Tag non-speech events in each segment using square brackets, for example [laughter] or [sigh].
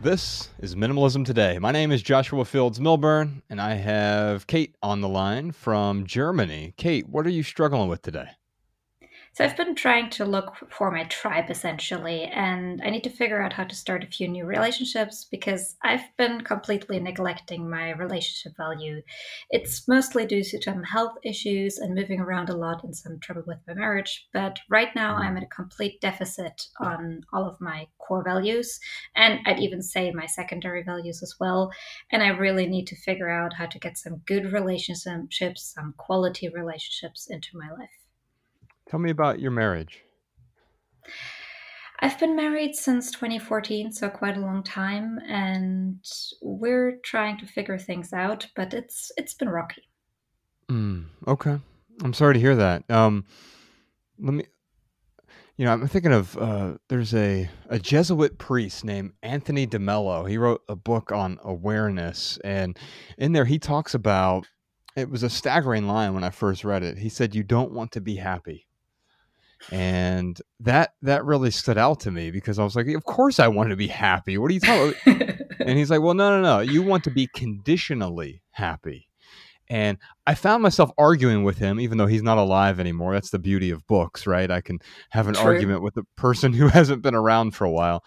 This is Minimalism Today. My name is Joshua Fields Millburn, and I have Kate on the line from Germany. Kate, what are you struggling with today? So I've been trying to look for my tribe essentially, and I need to figure out how to start a few new relationships because I've been completely neglecting my relationship value. It's mostly due to some health issues and moving around a lot and some trouble with my marriage. But right now I'm at a complete deficit on all of my core values, and I'd even say my secondary values as well. And I really need to figure out how to get some good relationships, some quality relationships into my life. Tell me about your marriage. I've been married since 2014, so quite a long time, and we're trying to figure things out, but it's it's been rocky. Mm, okay, I'm sorry to hear that. Um, let me, you know, I'm thinking of uh, there's a a Jesuit priest named Anthony DeMello. He wrote a book on awareness, and in there he talks about. It was a staggering line when I first read it. He said, "You don't want to be happy." And that that really stood out to me because I was like, of course I want to be happy. What are you talking? and he's like, well, no, no, no. You want to be conditionally happy. And I found myself arguing with him, even though he's not alive anymore. That's the beauty of books, right? I can have an True. argument with a person [laughs] who hasn't been around for a while.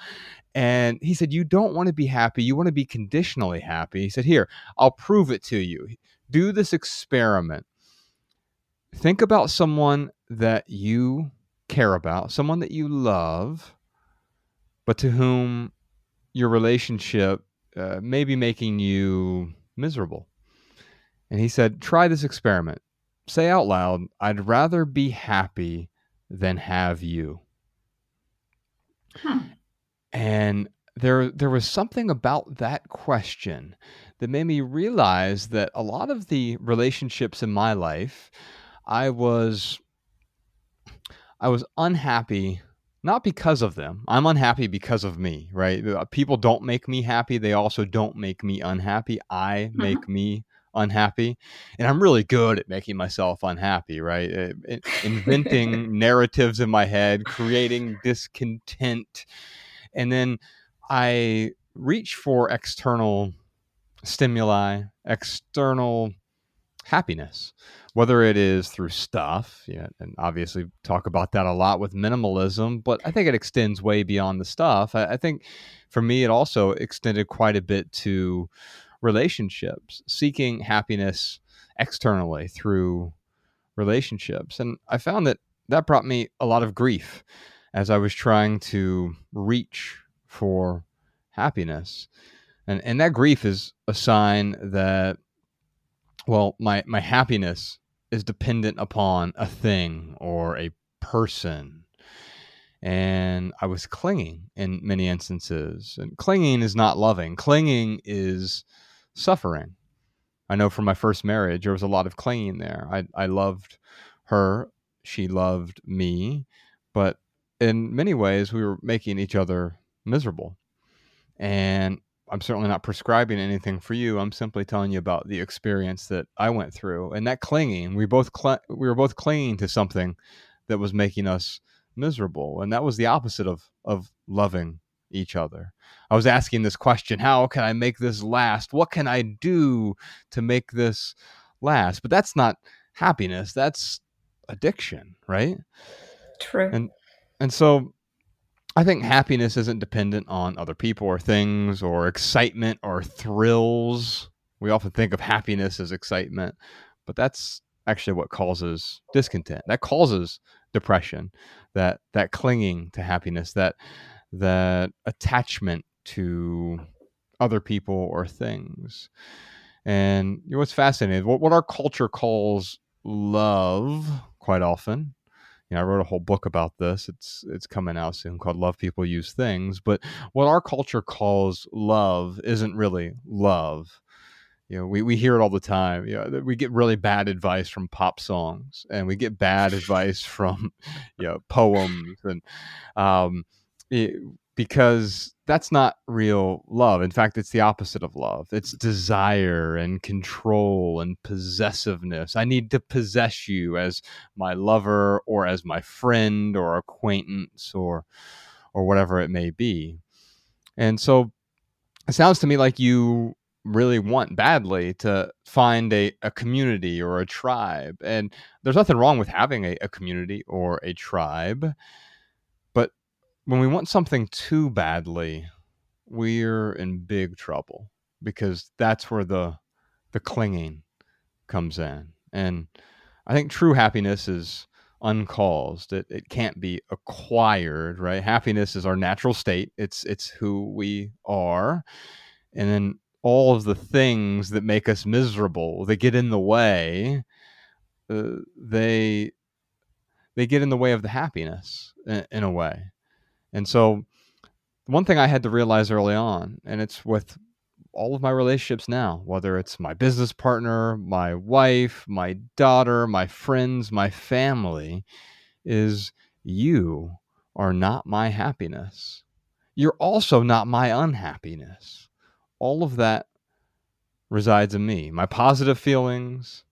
And he said, You don't want to be happy. You want to be conditionally happy. He said, Here, I'll prove it to you. Do this experiment. Think about someone that you care about, someone that you love, but to whom your relationship uh, may be making you miserable. And he said, Try this experiment. Say out loud, I'd rather be happy than have you. Huh. And there, there was something about that question that made me realize that a lot of the relationships in my life, I was I was unhappy not because of them. I'm unhappy because of me, right? Uh, people don't make me happy. They also don't make me unhappy. I mm-hmm. make me unhappy. And I'm really good at making myself unhappy, right? Uh, inventing [laughs] narratives in my head, creating discontent. And then I reach for external stimuli, external happiness whether it is through stuff, yeah, and obviously talk about that a lot with minimalism, but I think it extends way beyond the stuff. I, I think for me, it also extended quite a bit to relationships, seeking happiness externally through relationships. And I found that that brought me a lot of grief as I was trying to reach for happiness. And, and that grief is a sign that well my my happiness is dependent upon a thing or a person. And I was clinging in many instances. And clinging is not loving, clinging is suffering. I know from my first marriage, there was a lot of clinging there. I, I loved her, she loved me, but in many ways, we were making each other miserable. And I'm certainly not prescribing anything for you. I'm simply telling you about the experience that I went through, and that clinging. We both cl- we were both clinging to something that was making us miserable, and that was the opposite of of loving each other. I was asking this question: How can I make this last? What can I do to make this last? But that's not happiness. That's addiction, right? True. And and so I think happiness isn't dependent on other people or things or excitement or thrills. We often think of happiness as excitement, but that's actually what causes discontent. That causes depression. That that clinging to happiness, that that attachment to other people or things. And you know what's fascinating? What what our culture calls love quite often you know, I wrote a whole book about this. It's it's coming out soon called Love People Use Things. But what our culture calls love isn't really love. You know, we, we hear it all the time. You know, we get really bad advice from pop songs, and we get bad advice from [laughs] you know poems, and um, it, because that's not real love. In fact, it's the opposite of love. It's desire and control and possessiveness. I need to possess you as my lover or as my friend or acquaintance or or whatever it may be. And so it sounds to me like you really want badly to find a, a community or a tribe. And there's nothing wrong with having a, a community or a tribe. When we want something too badly, we're in big trouble because that's where the the clinging comes in. And I think true happiness is uncaused. It, it can't be acquired, right? Happiness is our natural state. It's it's who we are. And then all of the things that make us miserable, they get in the way, uh, they they get in the way of the happiness in, in a way. And so one thing I had to realize early on, and it's with all of my relationships now, whether it's my business partner, my wife, my daughter, my friends, my family, is you are not my happiness. You're also not my unhappiness. All of that resides in me. My positive feelings,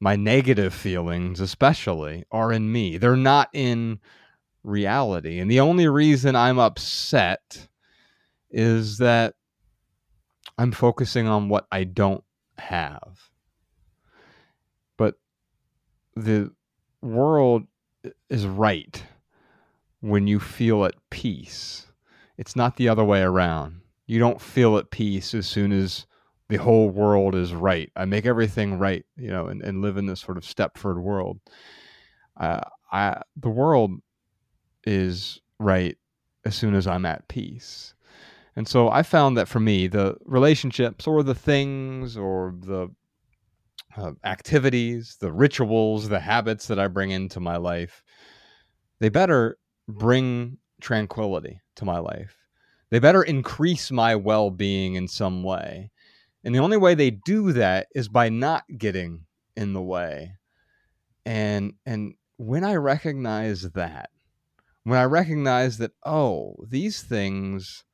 my negative feelings, especially, are in me. They're not in reality. And the only reason I'm upset is that I'm focusing on what I don't have. But the world is right when you feel at peace. It's not the other way around. You don't feel at peace as soon as the whole world is right. I make everything right, you know, and, and live in this sort of Stepford world. Uh, I the world is right as soon as I'm at peace. And so I found that for me, the relationships or the things or the uh, activities, the rituals, the habits that I bring into my life, they better bring tranquility to my life. They better increase my well being in some way. And the only way they do that is by not getting in the way. And and when I recognize that, when I recognize that, oh, these things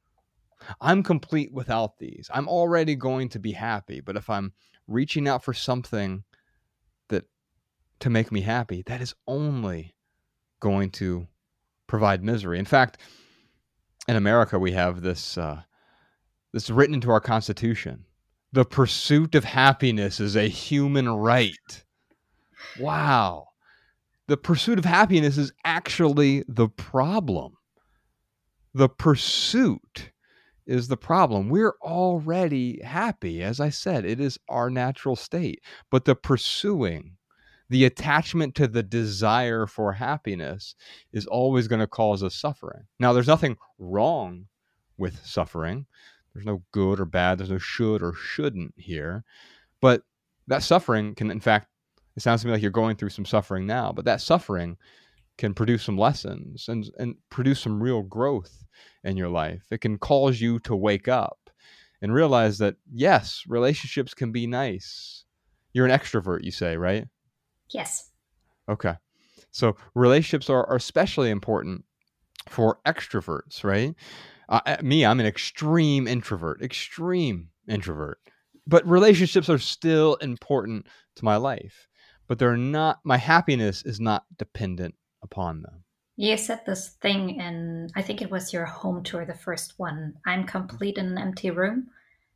I'm complete without these. I'm already going to be happy. But if I'm reaching out for something that to make me happy, that is only going to provide misery. In fact, in America, we have this uh, this written into our Constitution. The pursuit of happiness is a human right. Wow. The pursuit of happiness is actually the problem. The pursuit is the problem. We're already happy. As I said, it is our natural state. But the pursuing, the attachment to the desire for happiness is always going to cause us suffering. Now, there's nothing wrong with suffering. There's no good or bad. There's no should or shouldn't here. But that suffering can, in fact, it sounds to me like you're going through some suffering now, but that suffering can produce some lessons and, and produce some real growth in your life. It can cause you to wake up and realize that, yes, relationships can be nice. You're an extrovert, you say, right? Yes. Okay. So relationships are, are especially important for extroverts, right? Uh, me, I'm an extreme introvert, extreme introvert. But relationships are still important to my life. But they're not, my happiness is not dependent upon them. You said this thing and I think it was your home tour, the first one. I'm complete in an empty room.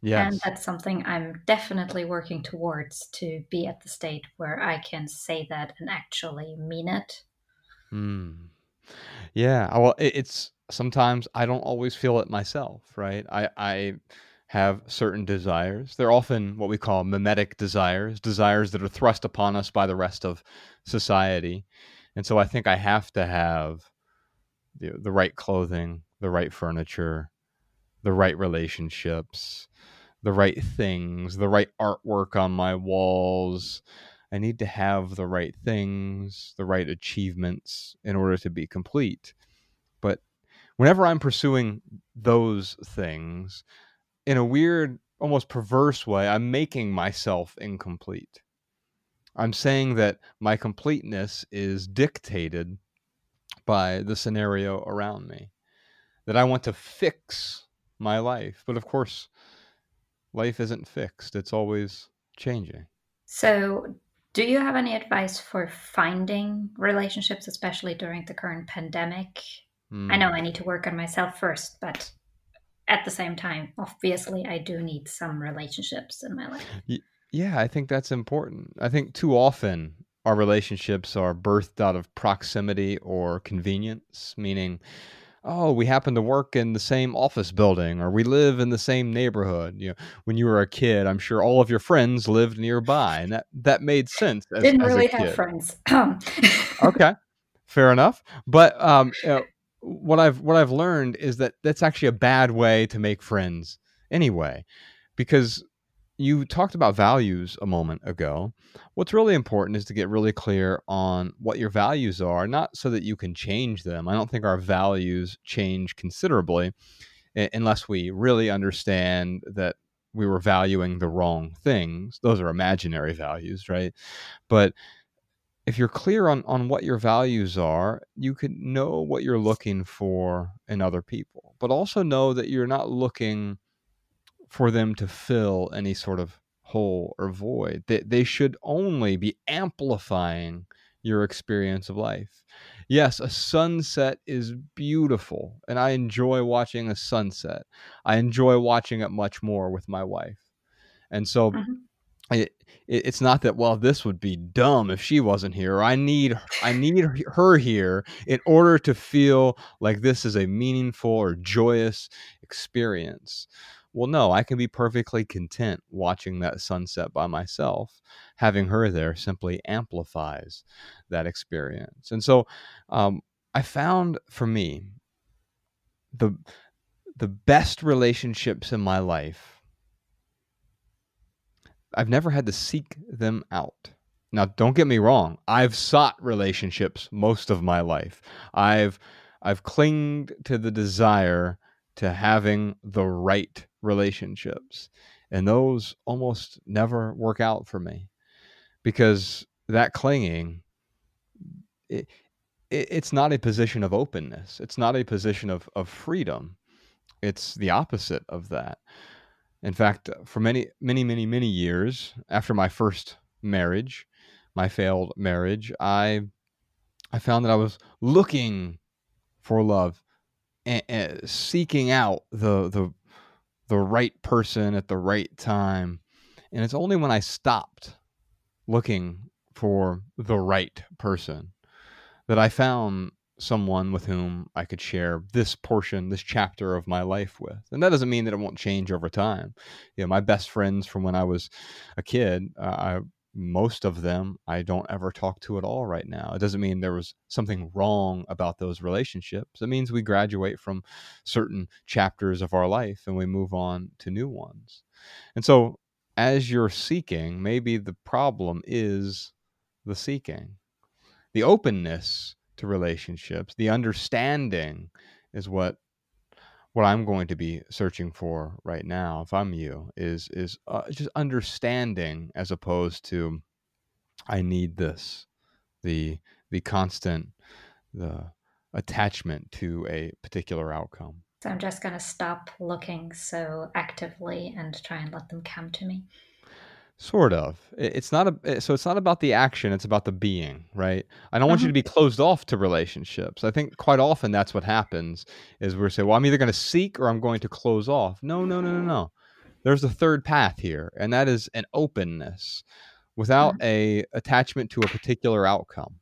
Yes. And that's something I'm definitely working towards to be at the state where I can say that and actually mean it. Mm. Yeah. Well, it's sometimes I don't always feel it myself, right? I, I have certain desires. They're often what we call mimetic desires, desires that are thrust upon us by the rest of society. And so I think I have to have the, the right clothing, the right furniture, the right relationships, the right things, the right artwork on my walls. I need to have the right things, the right achievements in order to be complete. But whenever I'm pursuing those things, in a weird, almost perverse way, I'm making myself incomplete. I'm saying that my completeness is dictated by the scenario around me. That I want to fix my life. But of course, life isn't fixed, it's always changing. So, do you have any advice for finding relationships, especially during the current pandemic? Mm. I know I hmm. need to work on myself first, but at the same time, obviously, I do need some relationships in my life. Yeah, I think that's important. I think too often our relationships are birthed out of proximity or convenience, meaning, oh, we happen to work in the same office building or we live in the same neighborhood. You know, when you were a kid, I'm sure all of your friends lived nearby, and that that made sense. As, Didn't really have friends. [clears throat] okay, fair enough. But um, you know, what I've what I've learned is that that's actually a bad way to make friends anyway, because you talked about values a moment ago. What's really important is to get really clear on what your values are, not so that you can change them. I don't think our values change considerably unless we really understand that we were valuing the wrong things. Those are imaginary values, right? But if you're clear on, on what your values are, you can know what you're looking for in other people, but also know that you're not looking for them to fill any sort of hole or void. They, they should only be amplifying your experience of life. Yes, a sunset is beautiful, and I enjoy watching a sunset. I enjoy watching it much more with my wife. And so mm-hmm. It, it, it's not that well this would be dumb if she wasn't here. I need I [sighs] need her here in order to feel like this is a meaningful or joyous experience. Well, no, I can be perfectly content watching that sunset by myself. Having her there simply amplifies that experience. And so um, I found for me the the best relationships in my life. I've never had to seek them out. Now, don't get me wrong. I've sought relationships most of my life. I've I've clinged to the desire to having the right relationships. And those almost never work out for me because that clinging, it, it, it's not a position of openness. It's not a position of, of freedom. It's the opposite of that. In fact, for many, many, many, many years after my first marriage, my failed marriage, I, I found that I was looking for love and, and seeking out the, the the right person at the right time. And it's only when I stopped looking for the right person that I found someone with whom I could share this portion, this chapter of my life with. And that doesn't mean that it won't change over time. You know, my best friends from when I was a kid, uh, I most of them I don't ever talk to at all right now. It doesn't mean there was something wrong about those relationships. It means we graduate from certain chapters of our life and we move on to new ones. And so, as you're seeking, maybe the problem is the seeking. The openness to relationships, the understanding is what what I'm going to be searching for right now, if I'm you, is is uh, just understanding as opposed to I need this, the the constant the attachment to a particular outcome. So I'm just going to stop looking so actively and try and let them come to me. Sort of. It's not a eh, so it's not about the action, it's about the being, right? I don't want you to mm-hmm. be closed off to relationships. I think quite often that's what happens is we're saying, well, I'm either going to seek or I'm going to close off. No, no, no, no, no. There's a third path here, and that is an openness without mm-hmm. a attachment to a particular outcome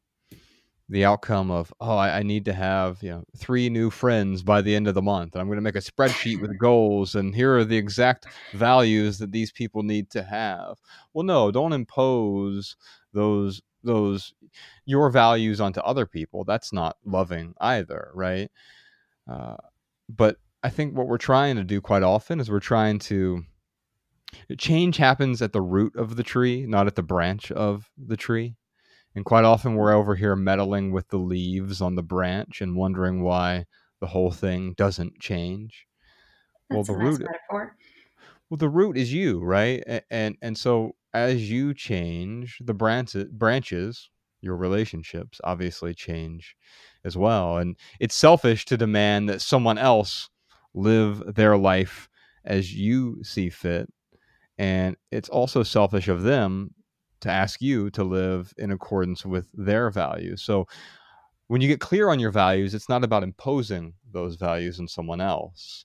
the outcome of oh I, I, need to have you know three new friends by the end of the month and i'm going to make a spreadsheet with [laughs] goals and here are the exact values that these people need to have. Well no don't impose those those your values onto other people. That's not loving either right? Uh, but i think what we're trying to do quite often is we're trying to change happens at the root of the tree not at the branch of the tree and quite often we're over here meddling with the leaves on the branch and wondering why the whole thing doesn't change. That's well, the nice root metaphor. Well, the root is you, right? And, and and so as you change, the branches branches, your relationships obviously change as well. And it's selfish to demand that someone else live their life as you see fit. And it's also selfish of them to ask you to live in accordance with their values. So when you get clear on your values, it's not about imposing those values on someone else.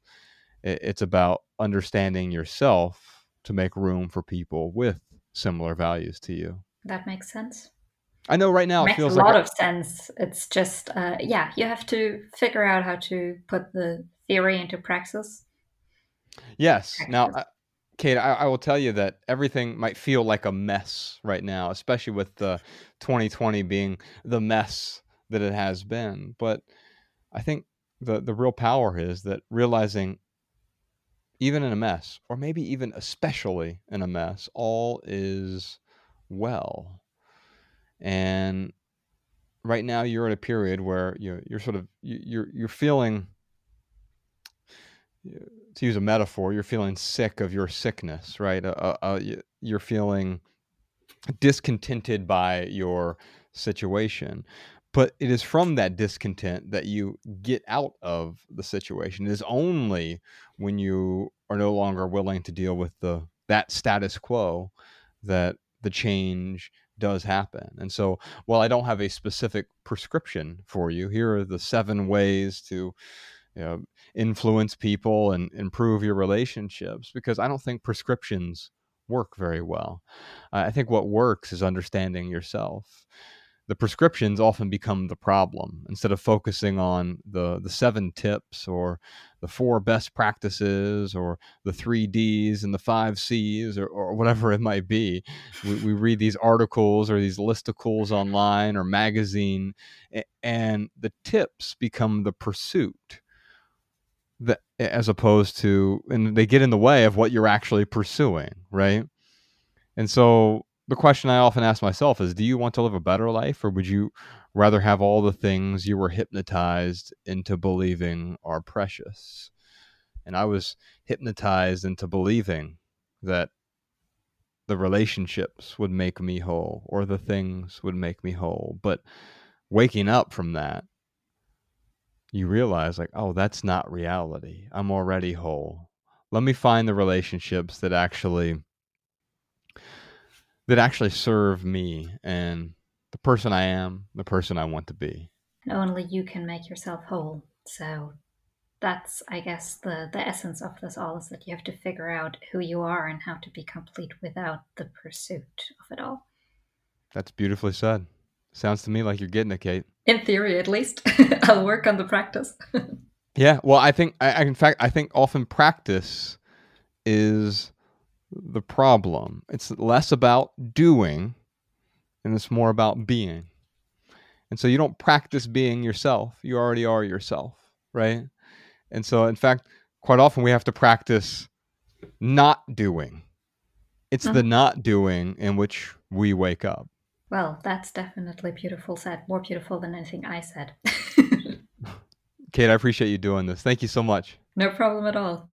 it's about understanding yourself to make room for people with similar values to you. That makes sense. I know right now it makes feels a like lot of sense. It's just uh, yeah, you have to figure out how to put the theory into praxis. Yes. Practice. Now, Kate, I, I, will tell you that everything might feel like a mess right now, especially with the 2020 being the mess that it has been. But I think the the real power is that realizing even in a mess, or maybe even especially in a mess, all is well. And right now, you're at a period where you're you're sort of you're you're feeling to use a metaphor, you're feeling sick of your sickness, right? Uh, uh, uh you're feeling discontented by your situation. But it is from that discontent that you get out of the situation. It is only when you are no longer willing to deal with the that status quo that the change does happen. And so, while I don't have a specific prescription for you, here are the seven ways to you know, influence people and improve your relationships because I don't think prescriptions work very well. Uh, I think what works is understanding yourself. The prescriptions often become the problem instead of focusing on the the seven tips or the four best practices or the three D's and the five C's or, or whatever it might be. We, we read these articles or these listicles online or magazine, and the tips become the pursuit as opposed to and they get in the way of what you're actually pursuing right? And so the question i often ask myself is do you want to live a better life or would you rather have all the things you were hypnotized into believing are precious? And i was hypnotized into believing that the relationships would make me whole or the things would make me whole but waking up from that you realize like oh that's not reality. I'm already whole. Let me find the relationships that actually that actually serve me and the person i am the person i want to be. And only you can make yourself whole. So that's i guess the the essence of this all is that you have to figure out who you are and how to be complete without the pursuit of it all. That's beautifully said. Sounds to me like you're getting it kate in theory at least. [laughs] I'll work on the practice. [laughs] yeah, well, I think, I, in fact, I think often practice is the problem. It's less about doing and it's more about being. And so you don't practice being yourself, you already are yourself, right? And so, in fact, quite often we have to practice not doing. It's the mm-hmm. not doing in which we wake up. Well, that's definitely beautiful said. More beautiful than anything I said. [laughs] Kate, I appreciate you doing this. Thank you so much. No problem at all.